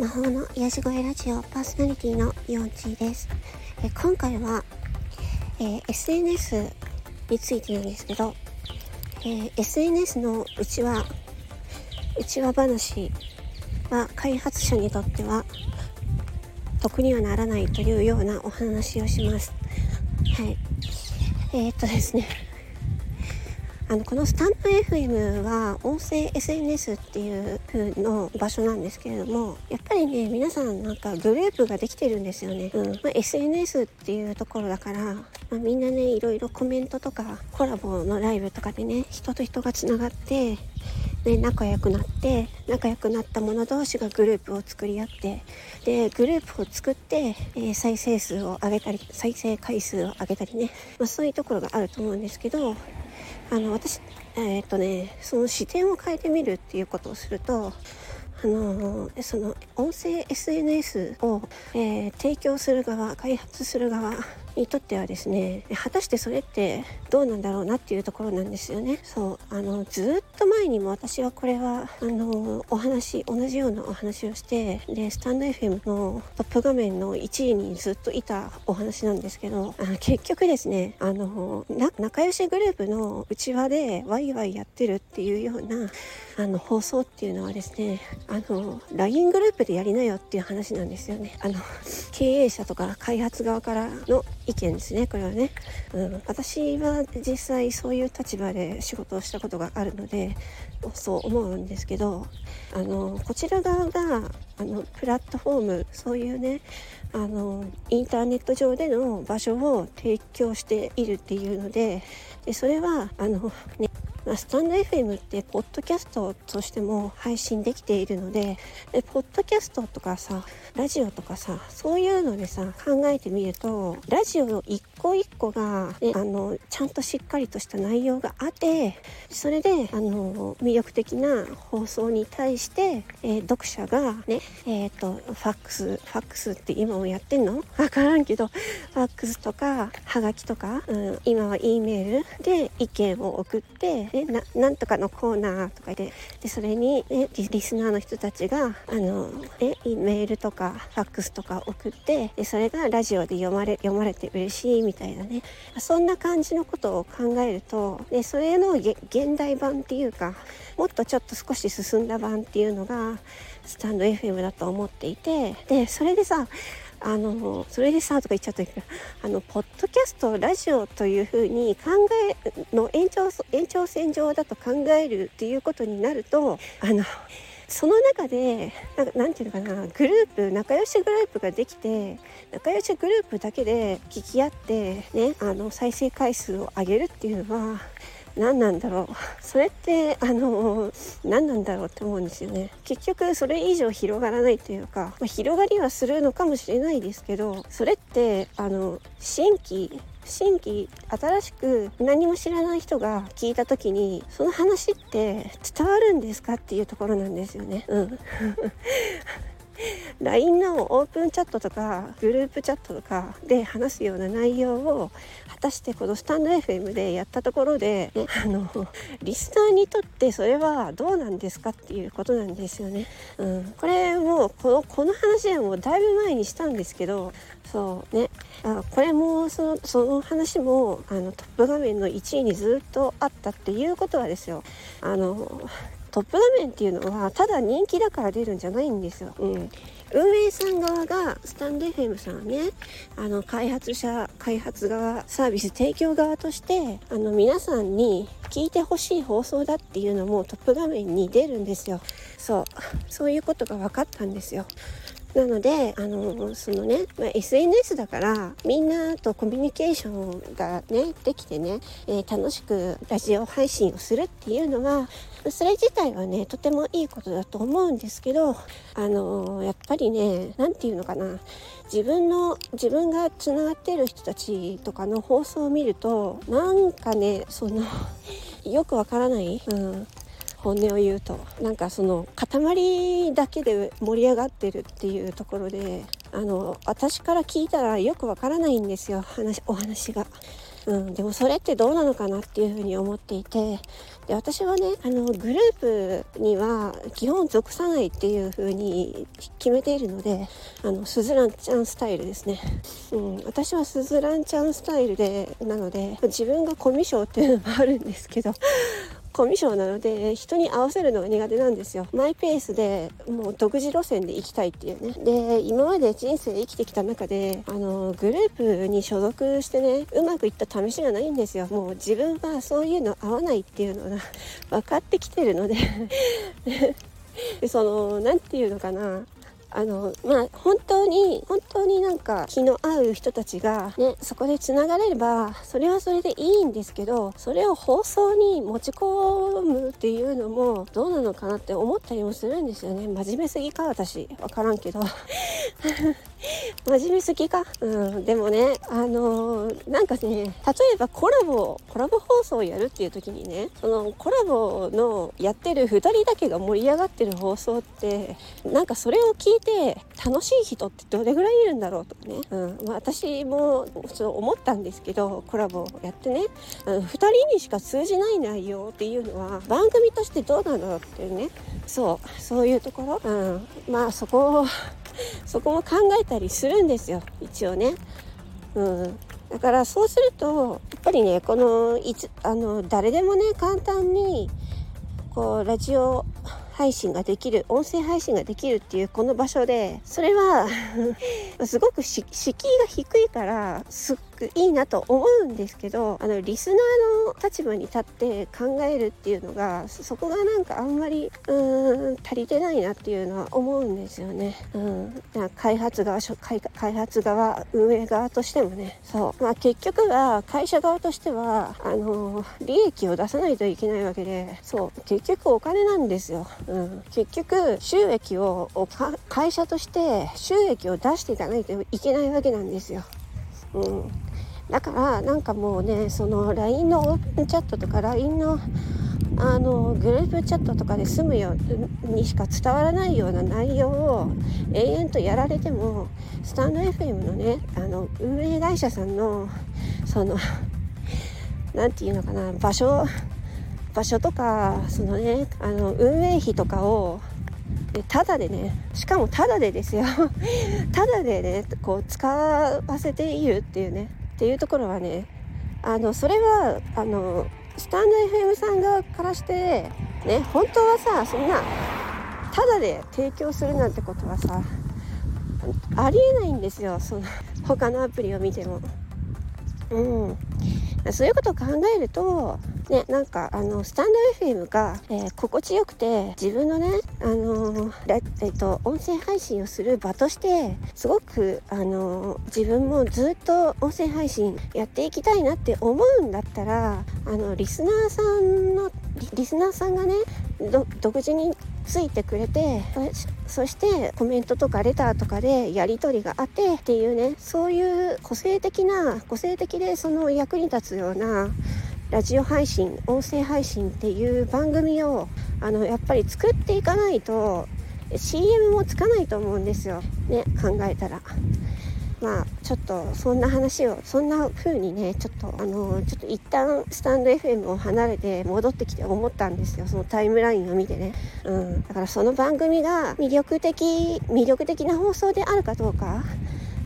魔法の癒し声ラジオパーソナリティのヨンチーです。え今回は、えー、SNS についてなんですけど、えー、SNS のうちわ、うちわ話は開発者にとっては得にはならないというようなお話をします。はい。えー、っとですね。あのこのスタンド FM は音声 SNS っていう風の場所なんですけれどもやっぱりね皆さんなんかグループができてるんですよね、うん。まあ、SNS っていうところだから、まあ、みんなねいろいろコメントとかコラボのライブとかでね人と人がつながってで仲良くなって仲良くなった者同士がグループを作り合ってでグループを作って、えー、再生数を上げたり再生回数を上げたりね、まあ、そういうところがあると思うんですけどあの私えー、っとねその視点を変えてみるっていうことをするとあのその音声 SNS を、えー、提供する側開発する側にとってはですね果たしてそれってどうなんだろうなっていうところなんですよね。そうあのずっと前にも私はこれはあのお話同じようなお話をしてでスタンド FM のトップ画面の1位にずっといたお話なんですけどあの結局ですねあの仲良しグループの内輪でワイワイやってるっていうようなあの放送っていうのはですねあの LINE グループでやりなよっていう話なんですよね。あの経営者とか開発側からの意見ですねこれはね、うん、私は実際そういう立場で仕事をしたことがあるのでそう思うんですけどあのこちら側があのプラットフォームそういうねあのインターネット上での場所を提供しているっていうのででそれはあの、ね、まあ、スタンド FM ってポッドキャストとしても配信できているのででポッドキャストとかさラジオとかさそういうのでさ考えてみるとラジオ一個一個が、ね、あのちゃんとしっかりとした内容があってそれであの魅力的な放送に対して、えー、読者がねえっ、ー、とファックスファックスって今もやってんの？わからんけどファックスとかはがきとか、うん、今は E メールで意見を送ってね、ななんとかのコーナーとかででそれに、ね、リスナーの人たちがあの、ね、メールとかファックスとか送ってでそれがラジオで読まれ読まれて嬉しいみたいなね。そんな感じのことを考えるとでそれの現代版っていうかもっとちょっと少し進んだ版っていうのがスタンド FM だと思っていてでそれでさあのそれでさとか言っちゃったけどあのポッドキャストラジオというふうに考えの延長延長線上だと考えるっていうことになるとあのその中で何て言うのかなグループ仲良しグループができて仲良しグループだけで聞き合ってねあの再生回数を上げるっていうのは何なんだろう。それってあの何なんだろうって思うんですよね。結局それ以上広がらないというか、まあ、広がりはするのかもしれないですけどそれってあの新規新規新しく何も知らない人が聞いた時にその話って伝わるんですかっていうところなんですよね。うん。LINE のオープンチャットとかグループチャットとかで話すような内容を果たしてこのスタンド FM でやったところで、あのリスナーにとってそれはどうなんですかっていうことなんですよね。うん、これもこのこの話はもうだいぶ前にしたんですけどそうね。あこれもそのその話もあのトップ画面の1位にずっとあったっていうことはですよ。あのトップ画面っていうのはただ人気だから出るんじゃないんですよ。うん、運営さん側がスタンド FM さんねあの開発者開発側サービス提供側としてあの皆さんに聞いてほしい放送だっていうのもトップ画面に出るんですよ。そう。そういうことが分かったんですよなのであのそのね、まあ、SNS だからみんなとコミュニケーションがねできてね、えー、楽しくラジオ配信をするっていうのはそれ自体はねとてもいいことだと思うんですけどあのやっぱりね何て言うのかな自分の自分がつながってる人たちとかの放送を見るとなんかねそのよくわからない、うん、本音を言うと。なんかその塊だけで盛り上がってるっていうところであの私から聞いたらよくわからないんですよ話お話が。うん、でもそれってどうなのかなっていうふうに思っていて。で私はねあのグループには基本属さないっていうふうに決めているのであのスズランちゃんスタイルですね、うん、私はスズランちゃんスタイルでなので自分がコミュ障っていうのもあるんですけど。コミュ障なので人に合わせるのが苦手なんですよ。マイペースでもう独自路線で行きたいっていうね。で今まで人生生きてきた中であのグループに所属してねうまくいった試しがないんですよ。もう自分はそういうの合わないっていうのが 分かってきてるので。でその何て言うのかな。あのまあ本当に本当になんか気の合う人たちがねそこでつながれればそれはそれでいいんですけどそれを放送に持ち込むっていうのもどうなのかなって思ったりもするんですよね。真面目すぎか私。分からんけど。真面目すぎか。うん。でもねあのー、なんかね例えばコラボコラボ放送をやるっていう時にねそのコラボのやってる2人だけが盛り上がってる放送ってなんかそれを聞いて楽しい人ってどれぐらいいるんだろうとかね、うん。まあ、私もちょ思ったんですけどコラボをやってね。あの2人にしか通じない内容っていうのは番組としてどうなんだろうっていうね。そう。そういうところ、うん、まあそこをそこも考えたりするんですよ一応ね。うん、だからそうするとやっぱりねこのいつあの誰でもね簡単にこうラジオ配信ができる音声配信ができるっていうこの場所でそれは すごく敷居が低いからすっくいいなと思うんですけどあのリスナーの立場に立って考えるっていうのがそこがなんかあんまりうーん足りてないなっていうのは思うんですよね。うん、開発側開発側運営側としてもね。そう、まあ、結局は会社側としてはあの利益を出さないといけないわけで。そう。結局お金なんですよ。うん、結局収益を会社として収益を出していかないといけないわけなんですよ。うん、だからなんかもうねその LINE のオープンチャットとか LINE のあのグループチャットとかで済むようにしか伝わらないような内容を永遠とやられてもスタンド FM のねあの運営会社さんのその 何て言うのかな場所場所とかそのねあの運営費とかをでただでねしかもただでですよ。ただでねこう使わせているっていうね。っていうところはねあのそれはあのスタンド FM さん側からしてね本当はさそんなただで提供するなんてことはさありえないんですよその他のアプリを見ても。うん、そういうことを考えるとね、なんかあのスタンド FM が、えー、心地よくて自分のね、あのー、えーと、音声配信をする場としてすごく、あのー、自分もずっと音声配信やっていきたいなって思うんだったらあのリスナーさんのリスナーさんがね独自についてくれてそしてコメントとかレターとかでやり取りがあってっていうねそういう個性的な個性的でその役に立つようなラジオ配信音声配信っていう番組をあのやっぱり作っていかないと CM もつかないと思うんですよ。ね考えたら。まあちょっとそんな話をそんな風にねちょっとあのちょっと一旦スタンド FM を離れて戻ってきて思ったんですよ。そのタイムラインを見てね、うん、だからその番組が魅力的魅力的な放送であるかどうか。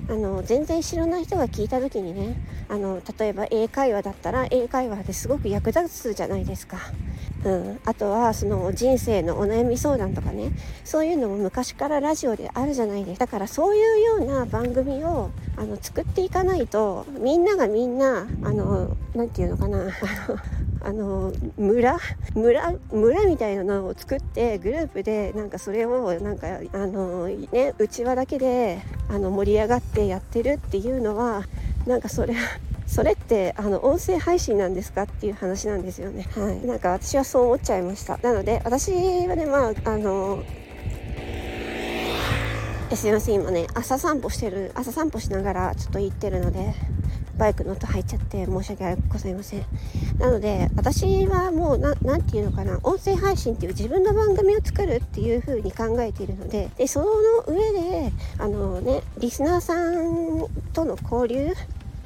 あの全然知らない人が聞いた時にねあの例えば英会話だったら英会話ですごく役立つじゃないですか。うん、あとはその人生のお悩み相談とかね。そういうのも昔からラジオであるじゃないですか。だからそういうような番組をあの作っていかないとみんながみんなあの何て言うのかな。あのあの村村村みたいなのを作ってグループでなんかそれをなんかあのねうちわだけであの盛り上がってやってるっていうのはなんかそれそれってあの音声配信なんですかっていう話なんですよね。はい、なんか私はそう思っちゃいました。なので私はねまああのすいません今ね朝散歩してる朝散歩しながらちょっと行ってるのでバイクの音入っちゃって申し訳ございません。なので私はもう何て言うのかな音声配信っていう自分の番組を作るっていう風に考えているのででその上であのねリスナーさんとの交流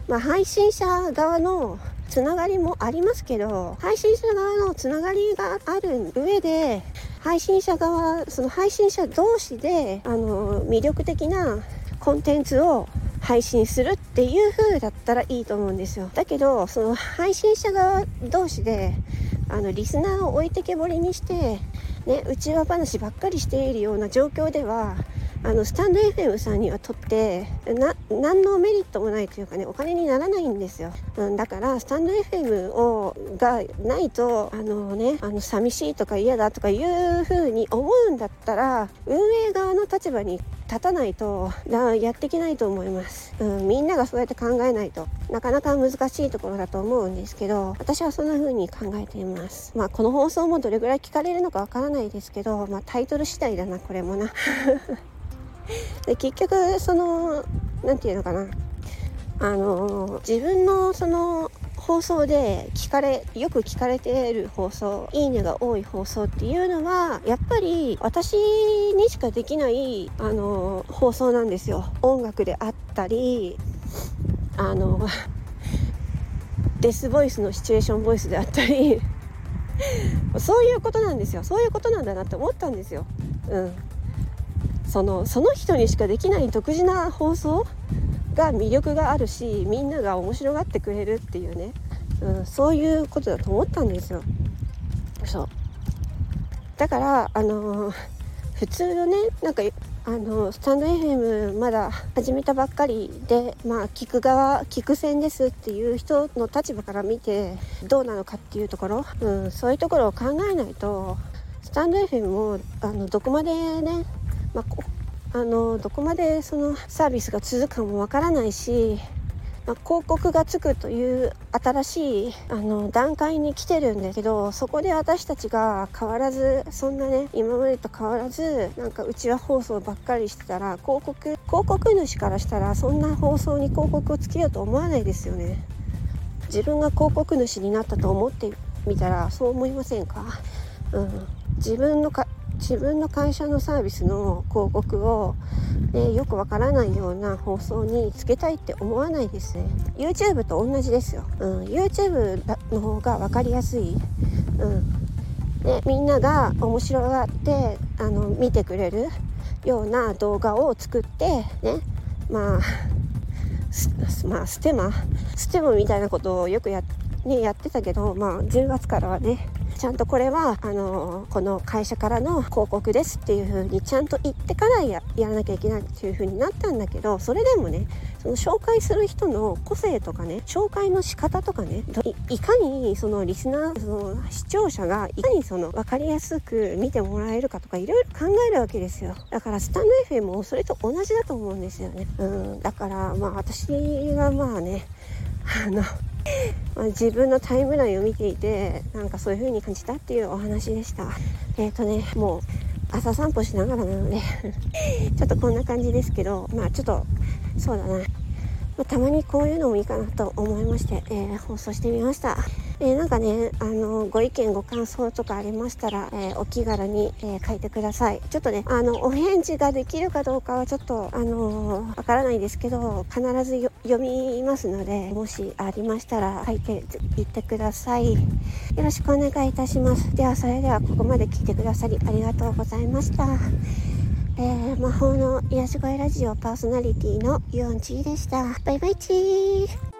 まあ、配信者側のつながりもありますけど配信者側のつながりがある上で配信者側その配信者同士であの魅力的なコンテンツを配信するっていう風だったらいいと思うんですよ。だけどその配信者側同士であのリスナーを置いてけぼりにしてね内輪話ばっかりしているような状況ではあのスタンド FM さんにはとってな何のメリットもないというかねお金にならないんですよ、うん、だからスタンド FM をがないとあのねあの寂しいとか嫌だとかいうふうに思うんだったら運営側の立場に立たないとやっていけないと思います、うん、みんながそうやって考えないとなかなか難しいところだと思うんですけど私はそんな風に考えています。まあこの放送もどれぐらい聞かれるのかわからないですけど、まあ、タイトル次第だなこれもな。で結局その何て言うのかな。あの自分のその放送で聞かれよく聞かれている放送いいねが多い放送っていうのはやっぱり私にしかできないあの放送なんですよ。音楽であったりあの デスボイスのシチュエーションボイスであったり そういうことなんですよ。そういうことなんだなって思ったんですよ。うん。そのその人にしかできない独自な放送が魅力があるしみんなが面白がってくれるっていうね、うん、そういうことだと思ったんですよ。そうだからあのー、普通のねなんかあのスタンド FM まだ始めたばっかりでまあ聞く側聞く線ですっていう人の立場から見てどうなのかっていうところ、うん、そういうところを考えないとスタンド FM もあのどこまでねまあ、あのどこまでそのサービスが続くかもわからないし、まあ、広告がつくという新しいあの段階に来てるんですけどそこで私たちが変わらずそんなね今までと変わらずなんかうちは放送ばっかりしてたら広告広告主からしたらそんな放送に広告をつけようと思わないですよね。自分が広告主になったと思ってみたらそう思いませんか、うん、自分のか自分の会社のサービスの広告を、ね、よくわからないような放送につけたいって思わないですね。YouTube と同じですよ、うん、YouTube の方が分かりやすい、うん。ね、みんなが面白がってあの見てくれるような動画を作ってねまあまあステマステマみたいなことをよくや,、ね、やってたけどまあ10月からはねちゃんとこれはあのこの会社からの広告ですっていう風にちゃんと言ってからやらなきゃいけないっていう風になったんだけどそれでもねその紹介する人の個性とかね紹介の仕方とかねいかにそのリスナーその視聴者がいかにその分かりやすく見てもらえるかとかいろいろ考えるわけですよ。だからスタンド FM もそれと同じだと思うんですよね。うん。だからまあ私がまあねあのまあ、自分のタイムラインを見ていてなんかそういう風に感じたっていうお話でしたえっ、ー、とねもう朝散歩しながらなので ちょっとこんな感じですけどまあちょっとそうだなまあ、たまにこういうのもいいかなと思いまして、えー、放送してみました。えー、なんかね、あのご意見ご感想とかありましたら、えー、お気軽に、え書いてください。ちょっとね、あのお返事ができるかどうかはちょっとあのわからないですけど、必ず読みますので、もしありましたら書いていってください。よろしくお願いいたします。ではそれではここまで聞いてくださりありがとうございました。えー、魔法の癒し声ラジオパーソナリティのユオンチーでした。バイバイチー